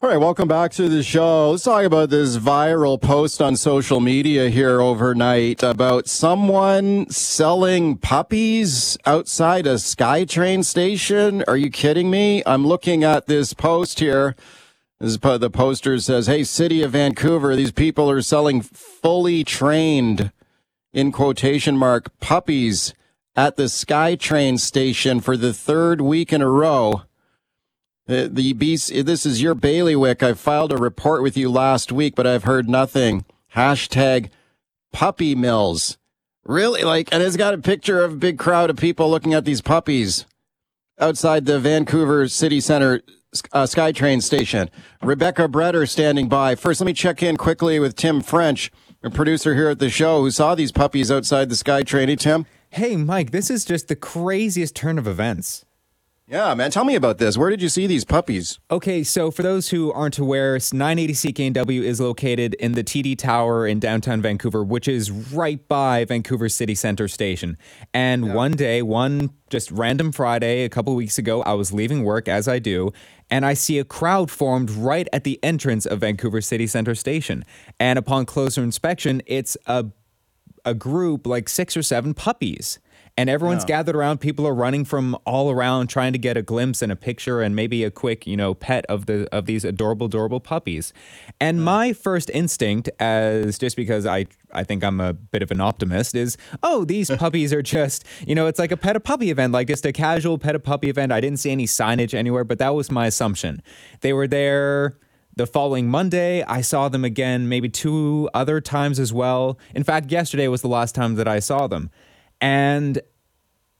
All right, welcome back to the show. Let's talk about this viral post on social media here overnight about someone selling puppies outside a SkyTrain station. Are you kidding me? I'm looking at this post here. This is, the poster says, Hey, City of Vancouver, these people are selling fully trained, in quotation mark, puppies at the SkyTrain station for the third week in a row. The, the BC, this is your bailiwick. I filed a report with you last week, but I've heard nothing. Hashtag puppy mills. Really? Like, and it's got a picture of a big crowd of people looking at these puppies outside the Vancouver City Center uh, SkyTrain station. Rebeka Breder standing by. First, let me check in quickly with Tim French, a producer here at the show who saw these puppies outside the SkyTrain. Hey, Tim. Hey, Mike, this is just the craziest turn of events. Yeah, man. Tell me about this. Where did you see these puppies? Okay, so for those who aren't aware, 980 CKNW is located in the TD Tower in downtown Vancouver, which is right by Vancouver City Center Station. And yeah. one day, one just random Friday, a couple weeks ago, I was leaving work as I do, and I see a crowd formed right at the entrance of Vancouver City Center Station. And upon closer inspection, it's a a group like six or seven puppies and everyone's yeah. gathered around. People are running from all around trying to get a glimpse and a picture and maybe a quick, you know, pet of the of these adorable, adorable puppies. And my first instinct, as just because I I think I'm a bit of an optimist, is oh these puppies are just you know it's like a pet a puppy event, like just a casual pet a puppy event. I didn't see any signage anywhere, but that was my assumption. They were there. The following Monday, I saw them again, maybe two other times as well. In fact, yesterday was the last time that I saw them. And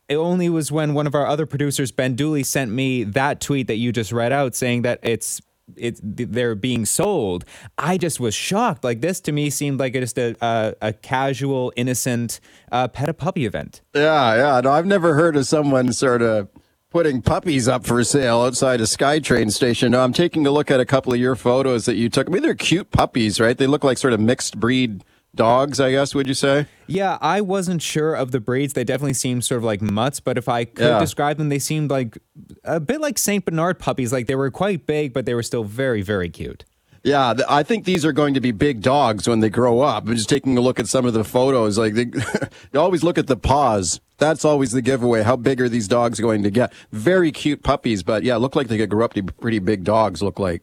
it only was when one of our other producers, Ben Dooley, sent me that tweet that you just read out saying that it's it's they're being sold. I just was shocked. Like this to me seemed like just a a, a casual, innocent uh, pet a puppy event. Yeah, yeah. No, I've never heard of someone sort of putting puppies up for sale outside a SkyTrain station. No, I'm taking a look at a couple of your photos that you took. I mean, they're cute puppies, right? They look like sort of mixed breed dogs, I guess, would you say? Yeah, I wasn't sure of the breeds. They definitely seemed sort of like mutts, but if I could yeah. describe them, they seemed like a bit like St. Bernard puppies. Like they were quite big, but they were still very, very cute. Yeah, I think these are going to be big dogs when they grow up. I'm just taking a look at some of the photos. Like they, you always look at the paws. That's always the giveaway. How big are these dogs going to get? Very cute puppies, but yeah, look like they could grow up to be pretty big dogs. Look like.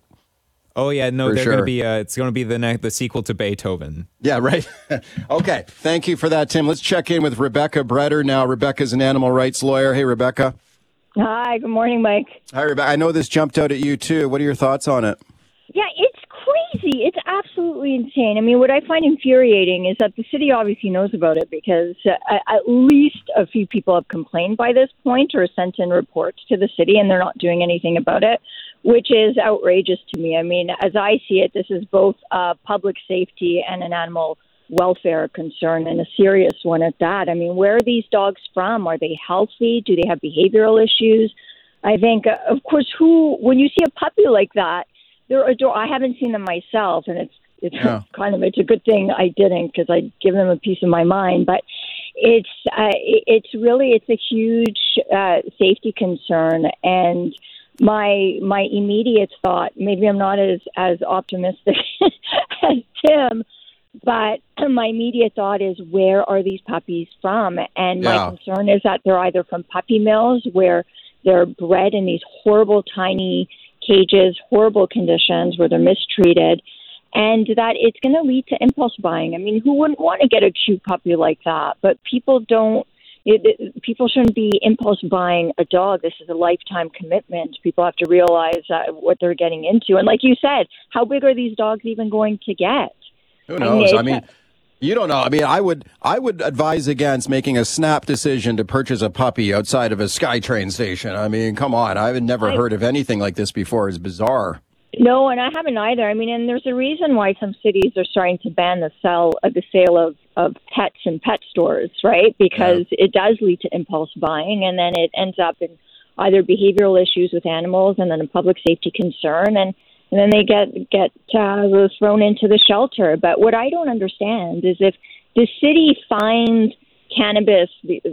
Oh yeah, no, they're sure. going to be. Uh, it's going to be the ne- the sequel to Beethoven. Yeah, right. okay, thank you for that, Tim. Let's check in with Rebeka Breder now. Rebeka's an animal rights lawyer. Hey, Rebeka. Hi. Good morning, Mike. Hi, Rebeka. I know this jumped out at you too. What are your thoughts on it? Yeah, it's crazy. It's absolutely insane. I mean, what I find infuriating is that the city obviously knows about it because uh, at least a few people have complained by this point or sent in reports to the city, and they're not doing anything about it which is outrageous to me. I mean, as I see it, this is both a public safety and an animal welfare concern and a serious one at that. I mean, where are these dogs from? Are they healthy? Do they have behavioral issues? I think, uh, of course, who when you see a puppy like that, they're ador- I haven't seen them myself, and it's it's yeah. kind of it's a good thing I didn't because I'd give them a piece of my mind. But it's uh, it's really it's a huge uh, safety concern and my my immediate thought maybe i'm not as as optimistic as tim but my immediate thought is where are these puppies from? And yeah. my concern is that they're either from puppy mills where they're bred in these horrible tiny cages horrible conditions where they're mistreated and that it's going to lead to impulse buying. I mean who wouldn't want to get a cute puppy like that? But people don't it, it, people shouldn't be impulse buying a dog. This is a lifetime commitment. People have to realize uh, what they're getting into. And like you said, how big are these dogs even going to get? Who knows? I mean, you don't know. I mean, I would I would advise against making a snap decision to purchase a puppy outside of a SkyTrain station. I mean, come on. I've never I, heard of anything like this before. It's bizarre. No, and I haven't either. I mean, and there's a reason why some cities are starting to ban the sell uh, the sale of of pets in pet stores, right? Because yeah. it does lead to impulse buying, and then it ends up in either behavioral issues with animals, and then a public safety concern, and and then they get get uh, thrown into the shelter. But what I don't understand is if the city finds cannabis,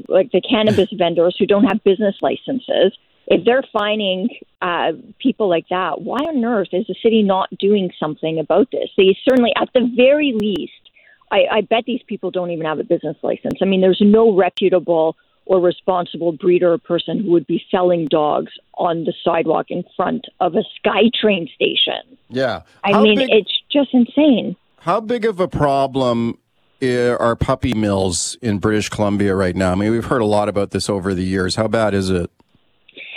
like the cannabis vendors who don't have business licenses if they're finding uh, people like that, why on earth is the city not doing something about this? They certainly, at the very least, I, I bet these people don't even have a business license. I mean, there's no reputable or responsible breeder or person who would be selling dogs on the sidewalk in front of a SkyTrain station. Yeah. I mean, big, it's just insane. How big of a problem are puppy mills in British Columbia right now? I mean, we've heard a lot about this over the years. How bad is it?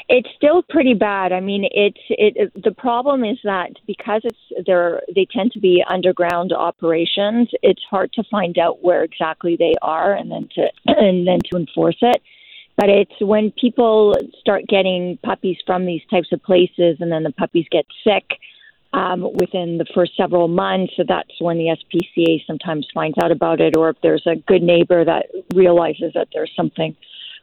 It's still pretty bad. I mean, it's it. The problem is that because it's they're they tend to be underground operations. It's hard to find out where exactly they are and then to and then to enforce it. But it's when people start getting puppies from these types of places, and then the puppies get sick um, within the first several months. So that's when the SPCA sometimes finds out about it, or if there's a good neighbor that realizes that there's something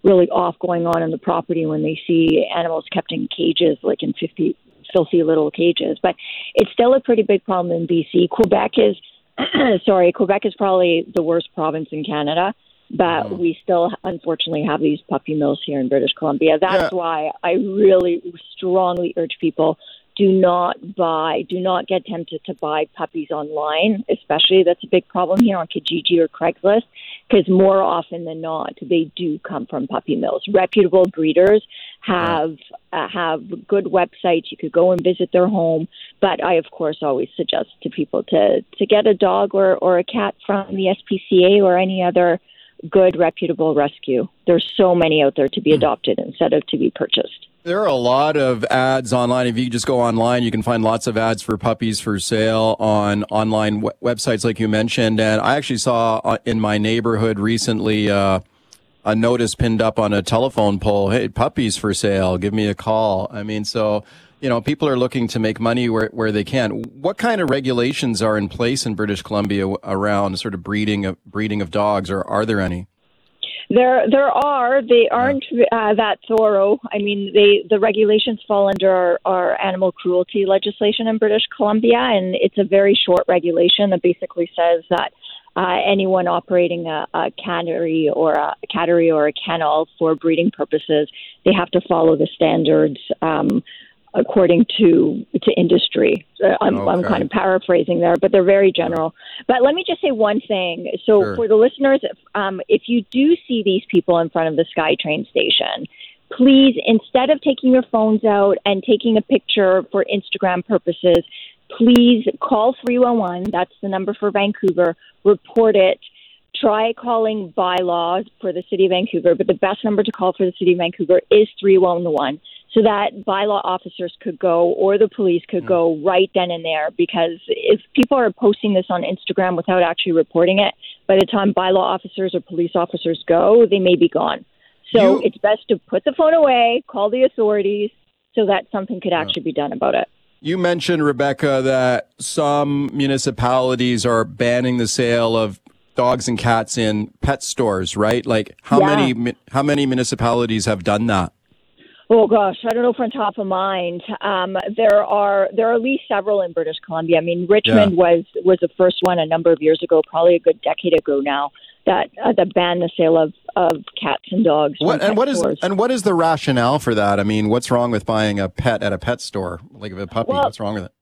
really off going on in the property when they see animals kept in cages, like in 50 filthy little cages. But it's still a pretty big problem in BC. Quebec is, sorry, Quebec is probably the worst province in Canada. But mm. we still, unfortunately, have these puppy mills here in British Columbia. That's yeah. why I really strongly urge people do not buy, do not get tempted to buy puppies online, especially that's a big problem here on Kijiji or Craigslist, because more often than not, they do come from puppy mills. Reputable breeders have uh, have good websites. You could go and visit their home, but I, of course, always suggest to people to to get a dog or or a cat from the SPCA or any other good reputable rescue. There's so many out there to be hmm. adopted instead of to be purchased. There are a lot of ads online. If you just go online, you can find lots of ads for puppies for sale on online w- websites, like you mentioned. And I actually saw uh, in my neighborhood recently uh, a notice pinned up on a telephone pole Hey, puppies for sale. Give me a call. I mean, so, you know, people are looking to make money where, where they can. What kind of regulations are in place in British Columbia around sort of breeding of, breeding of dogs, or are there any? There, there are. They aren't uh, that thorough. I mean, they the regulations fall under our, our animal cruelty legislation in British Columbia, and it's a very short regulation that basically says that uh, anyone operating a, a cattery or a cattery or a kennel for breeding purposes, they have to follow the standards um, according to to industry. I'm, okay. I'm kind of paraphrasing there, but they're very general. But let me just say one thing. So sure. for the listeners, um, if you do see these people in front of the SkyTrain station, please instead of taking your phones out and taking a picture for Instagram purposes, please call 311. That's the number for Vancouver. Report it try calling bylaws for the city of Vancouver, but the best number to call for the city of Vancouver is 311 so that bylaw officers could go or the police could go mm. right then and there because if people are posting this on Instagram without actually reporting it, by the time bylaw officers or police officers go, they may be gone. So you, it's best to put the phone away, call the authorities so that something could actually be done about it. You mentioned, Rebeka, that some municipalities are banning the sale of dogs and cats in pet stores, right? Like how yeah. many how many municipalities have done that? Oh gosh, I don't know from top of mind. Um, there are there are at least several in British Columbia. I mean, Richmond yeah. was was the first one a number of years ago, probably a good decade ago now, that uh, that banned the sale of, of cats and dogs. What, and what is and what is the rationale for that? I mean, what's wrong with buying a pet at a pet store, like a puppy? Well, what's wrong with it?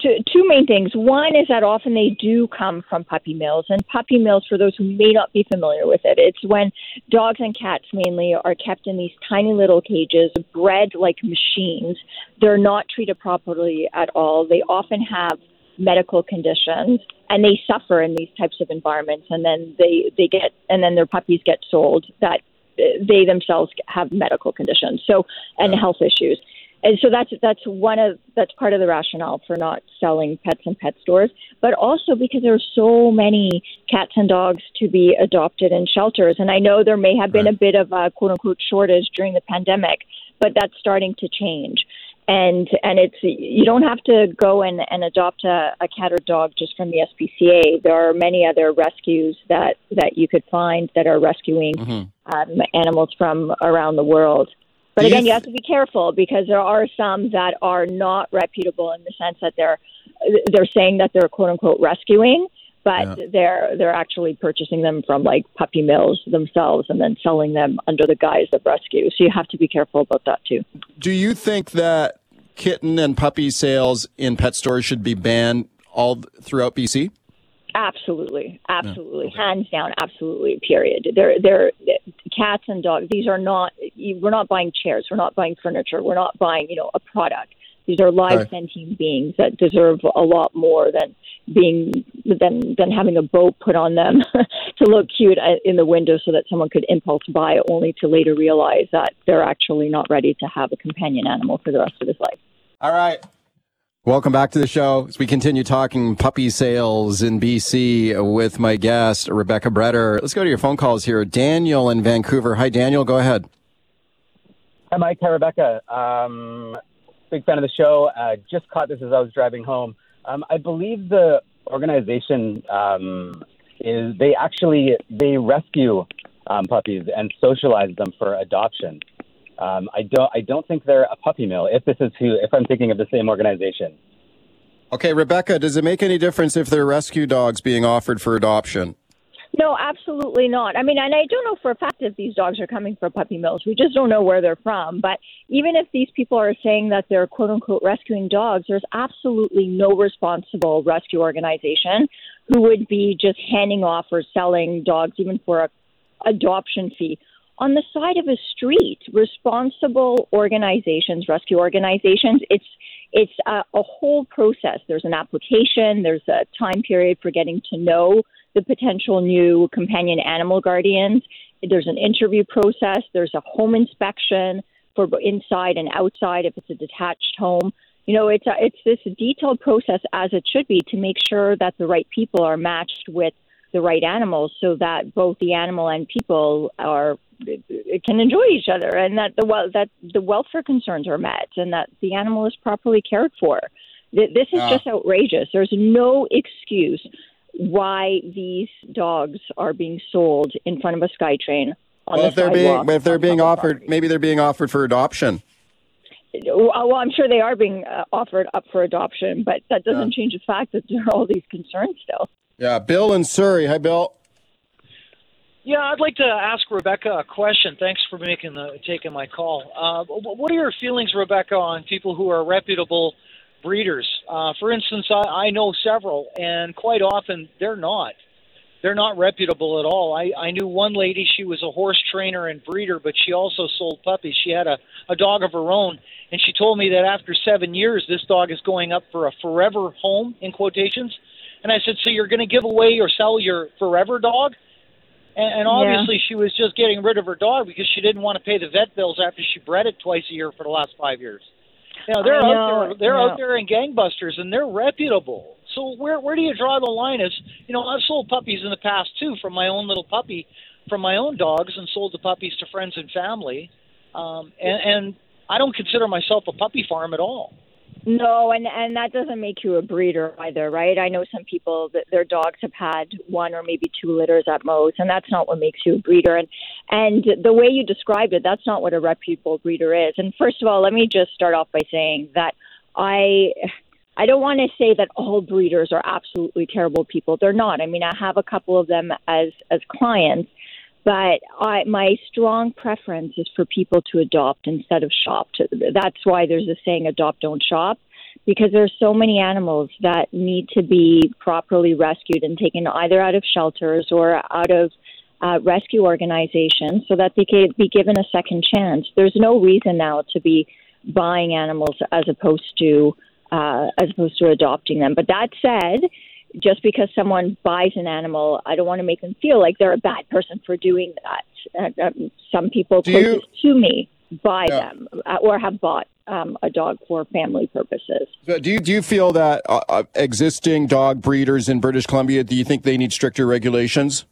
Two, two main things. One is that often they do come from puppy mills, and puppy mills, for those who may not be familiar with it, it's when dogs and cats mainly are kept in these tiny little cages, bred like machines. They're not treated properly at all. They often have medical conditions and they suffer in these types of environments and then they they get and then their puppies get sold that they themselves have medical conditions so and health issues and so that's that's one of that's part of the rationale for not selling pets in pet stores, but also because there are so many cats and dogs to be adopted in shelters. And I know there may have been right. a bit of a quote unquote shortage during the pandemic, but that's starting to change. And and it's you don't have to go and, and adopt a, a cat or dog just from the SPCA. There are many other rescues that that you could find that are rescuing mm-hmm. um, animals from around the world. But again, you have to be careful because there are some that are not reputable in the sense that they're they're saying that they're quote unquote rescuing, but they're they're actually purchasing them from like puppy mills themselves and then selling them under the guise of rescue. So you have to be careful about that too. Do you think that kitten and puppy sales in pet stores should be banned all throughout BC? Absolutely, absolutely, hands down, absolutely. Period. They're they're cats and dogs. These are not. We're not buying chairs. We're not buying furniture. We're not buying you know a product. These are live Right. sentient beings that deserve a lot more than being than than having a boat put on them to look cute uh, in the window so that someone could impulse buy, only to later realize that they're actually not ready to have a companion animal for the rest of his life. All right. Welcome back to the show as we continue talking puppy sales in BC with my guest, Rebeka Breder. Let's go to your phone calls here. Daniel in Vancouver. Hi, Daniel. Go ahead. Hi, Mike. Hi, Rebeka. Um, big fan of the show. Uh, just caught this as I was driving home. Um, I believe the organization um, is they actually they rescue um, puppies and socialize them for adoption. Um, I don't I don't think they're a puppy mill. If this is who, if I'm thinking of the same organization. Okay, Rebeka, does it make any difference if they're rescue dogs being offered for adoption? No, absolutely not. I mean, and I don't know for a fact if these dogs are coming from puppy mills. We just don't know where they're from. But even if these people are saying that they're quote unquote rescuing dogs, there's absolutely no responsible rescue organization who would be just handing off or selling dogs even for a adoption fee on the side of a street. Responsible organizations, rescue organizations, it's it's a, a whole process. There's an application. There's a time period for getting to know the potential new companion animal guardians. There's an interview process. There's a home inspection for inside and outside if it's a detached home. You know, it's a, it's this detailed process as it should be to make sure that the right people are matched with the right animals, so that both the animal and people are can enjoy each other, and that the wel- that the welfare concerns are met, and that the animal is properly cared for. This is Ah. just outrageous. There's no excuse why these dogs are being sold in front of a SkyTrain on Well, the if they're being if they're being offered, property. maybe they're being offered for adoption. Well, I'm sure they are being uh, offered up for adoption, but that doesn't change the fact that there are all these concerns still. Yeah, Bill in Surrey. Hi, Bill. Yeah, I'd like to ask Rebeka a question. Thanks for making the taking my call. Uh, what are your feelings, Rebeka, on people who are reputable breeders? Uh, for instance, I, I know several, and quite often they're not. They're not reputable at all. I, I knew one lady. She was a horse trainer and breeder, but she also sold puppies. She had a, a dog of her own, and she told me that after seven years, this dog is going up for a forever home in quotations. And I said, so you're going to give away or sell your forever dog? And, and obviously, she was just getting rid of her dog because she didn't want to pay the vet bills after she bred it twice a year for the last five years. You know, they're I out know, there. They're out there in gangbusters, and they're reputable. So where where do you draw the line? Is you know, I've sold puppies in the past too, from my own little puppy, from my own dogs, and sold the puppies to friends and family. Um, and, and I don't consider myself a puppy farm at all. No, and and that doesn't make you a breeder either, right? I know some people that their dogs have had one or maybe two litters at most, and that's not what makes you a breeder. And and the way you described it, that's not what a reputable breeder is. And first of all, let me just start off by saying that I I don't want to say that all breeders are absolutely terrible people. They're not. I mean, I have a couple of them as as clients, but I, my strong preference is for people to adopt instead of shop. That's why there's a saying, adopt, don't shop, because there's so many animals that need to be properly rescued and taken either out of shelters or out of uh, rescue organizations so that they can be given a second chance. There's no reason now to be buying animals as opposed to uh, as opposed to adopting them. But that said, just because someone buys an animal, I don't want to make them feel like they're a bad person for doing that. Uh, um, some people you- to me buy Yeah. them uh, or have bought um, a dog for family purposes. So do you do you feel that uh, uh, existing dog breeders in British Columbia? Do you think they need stricter regulations?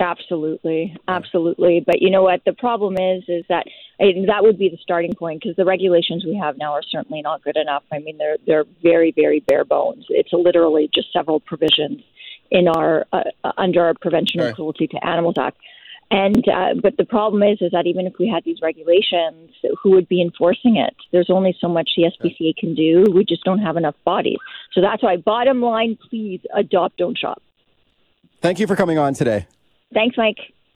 Absolutely, absolutely. But you know what? The problem is, is that and that would be the starting point because the regulations we have now are certainly not good enough. I mean, they're they're very, very bare bones. It's literally just several provisions in our uh, under our Prevention Right. of Cruelty to Animals Act. And uh, but the problem is, is that even if we had these regulations, who would be enforcing it? There's only so much the SPCA can do. We just don't have enough bodies. So that's why, bottom line, please adopt, don't shop. Thank you for coming on today. Thanks, Mike.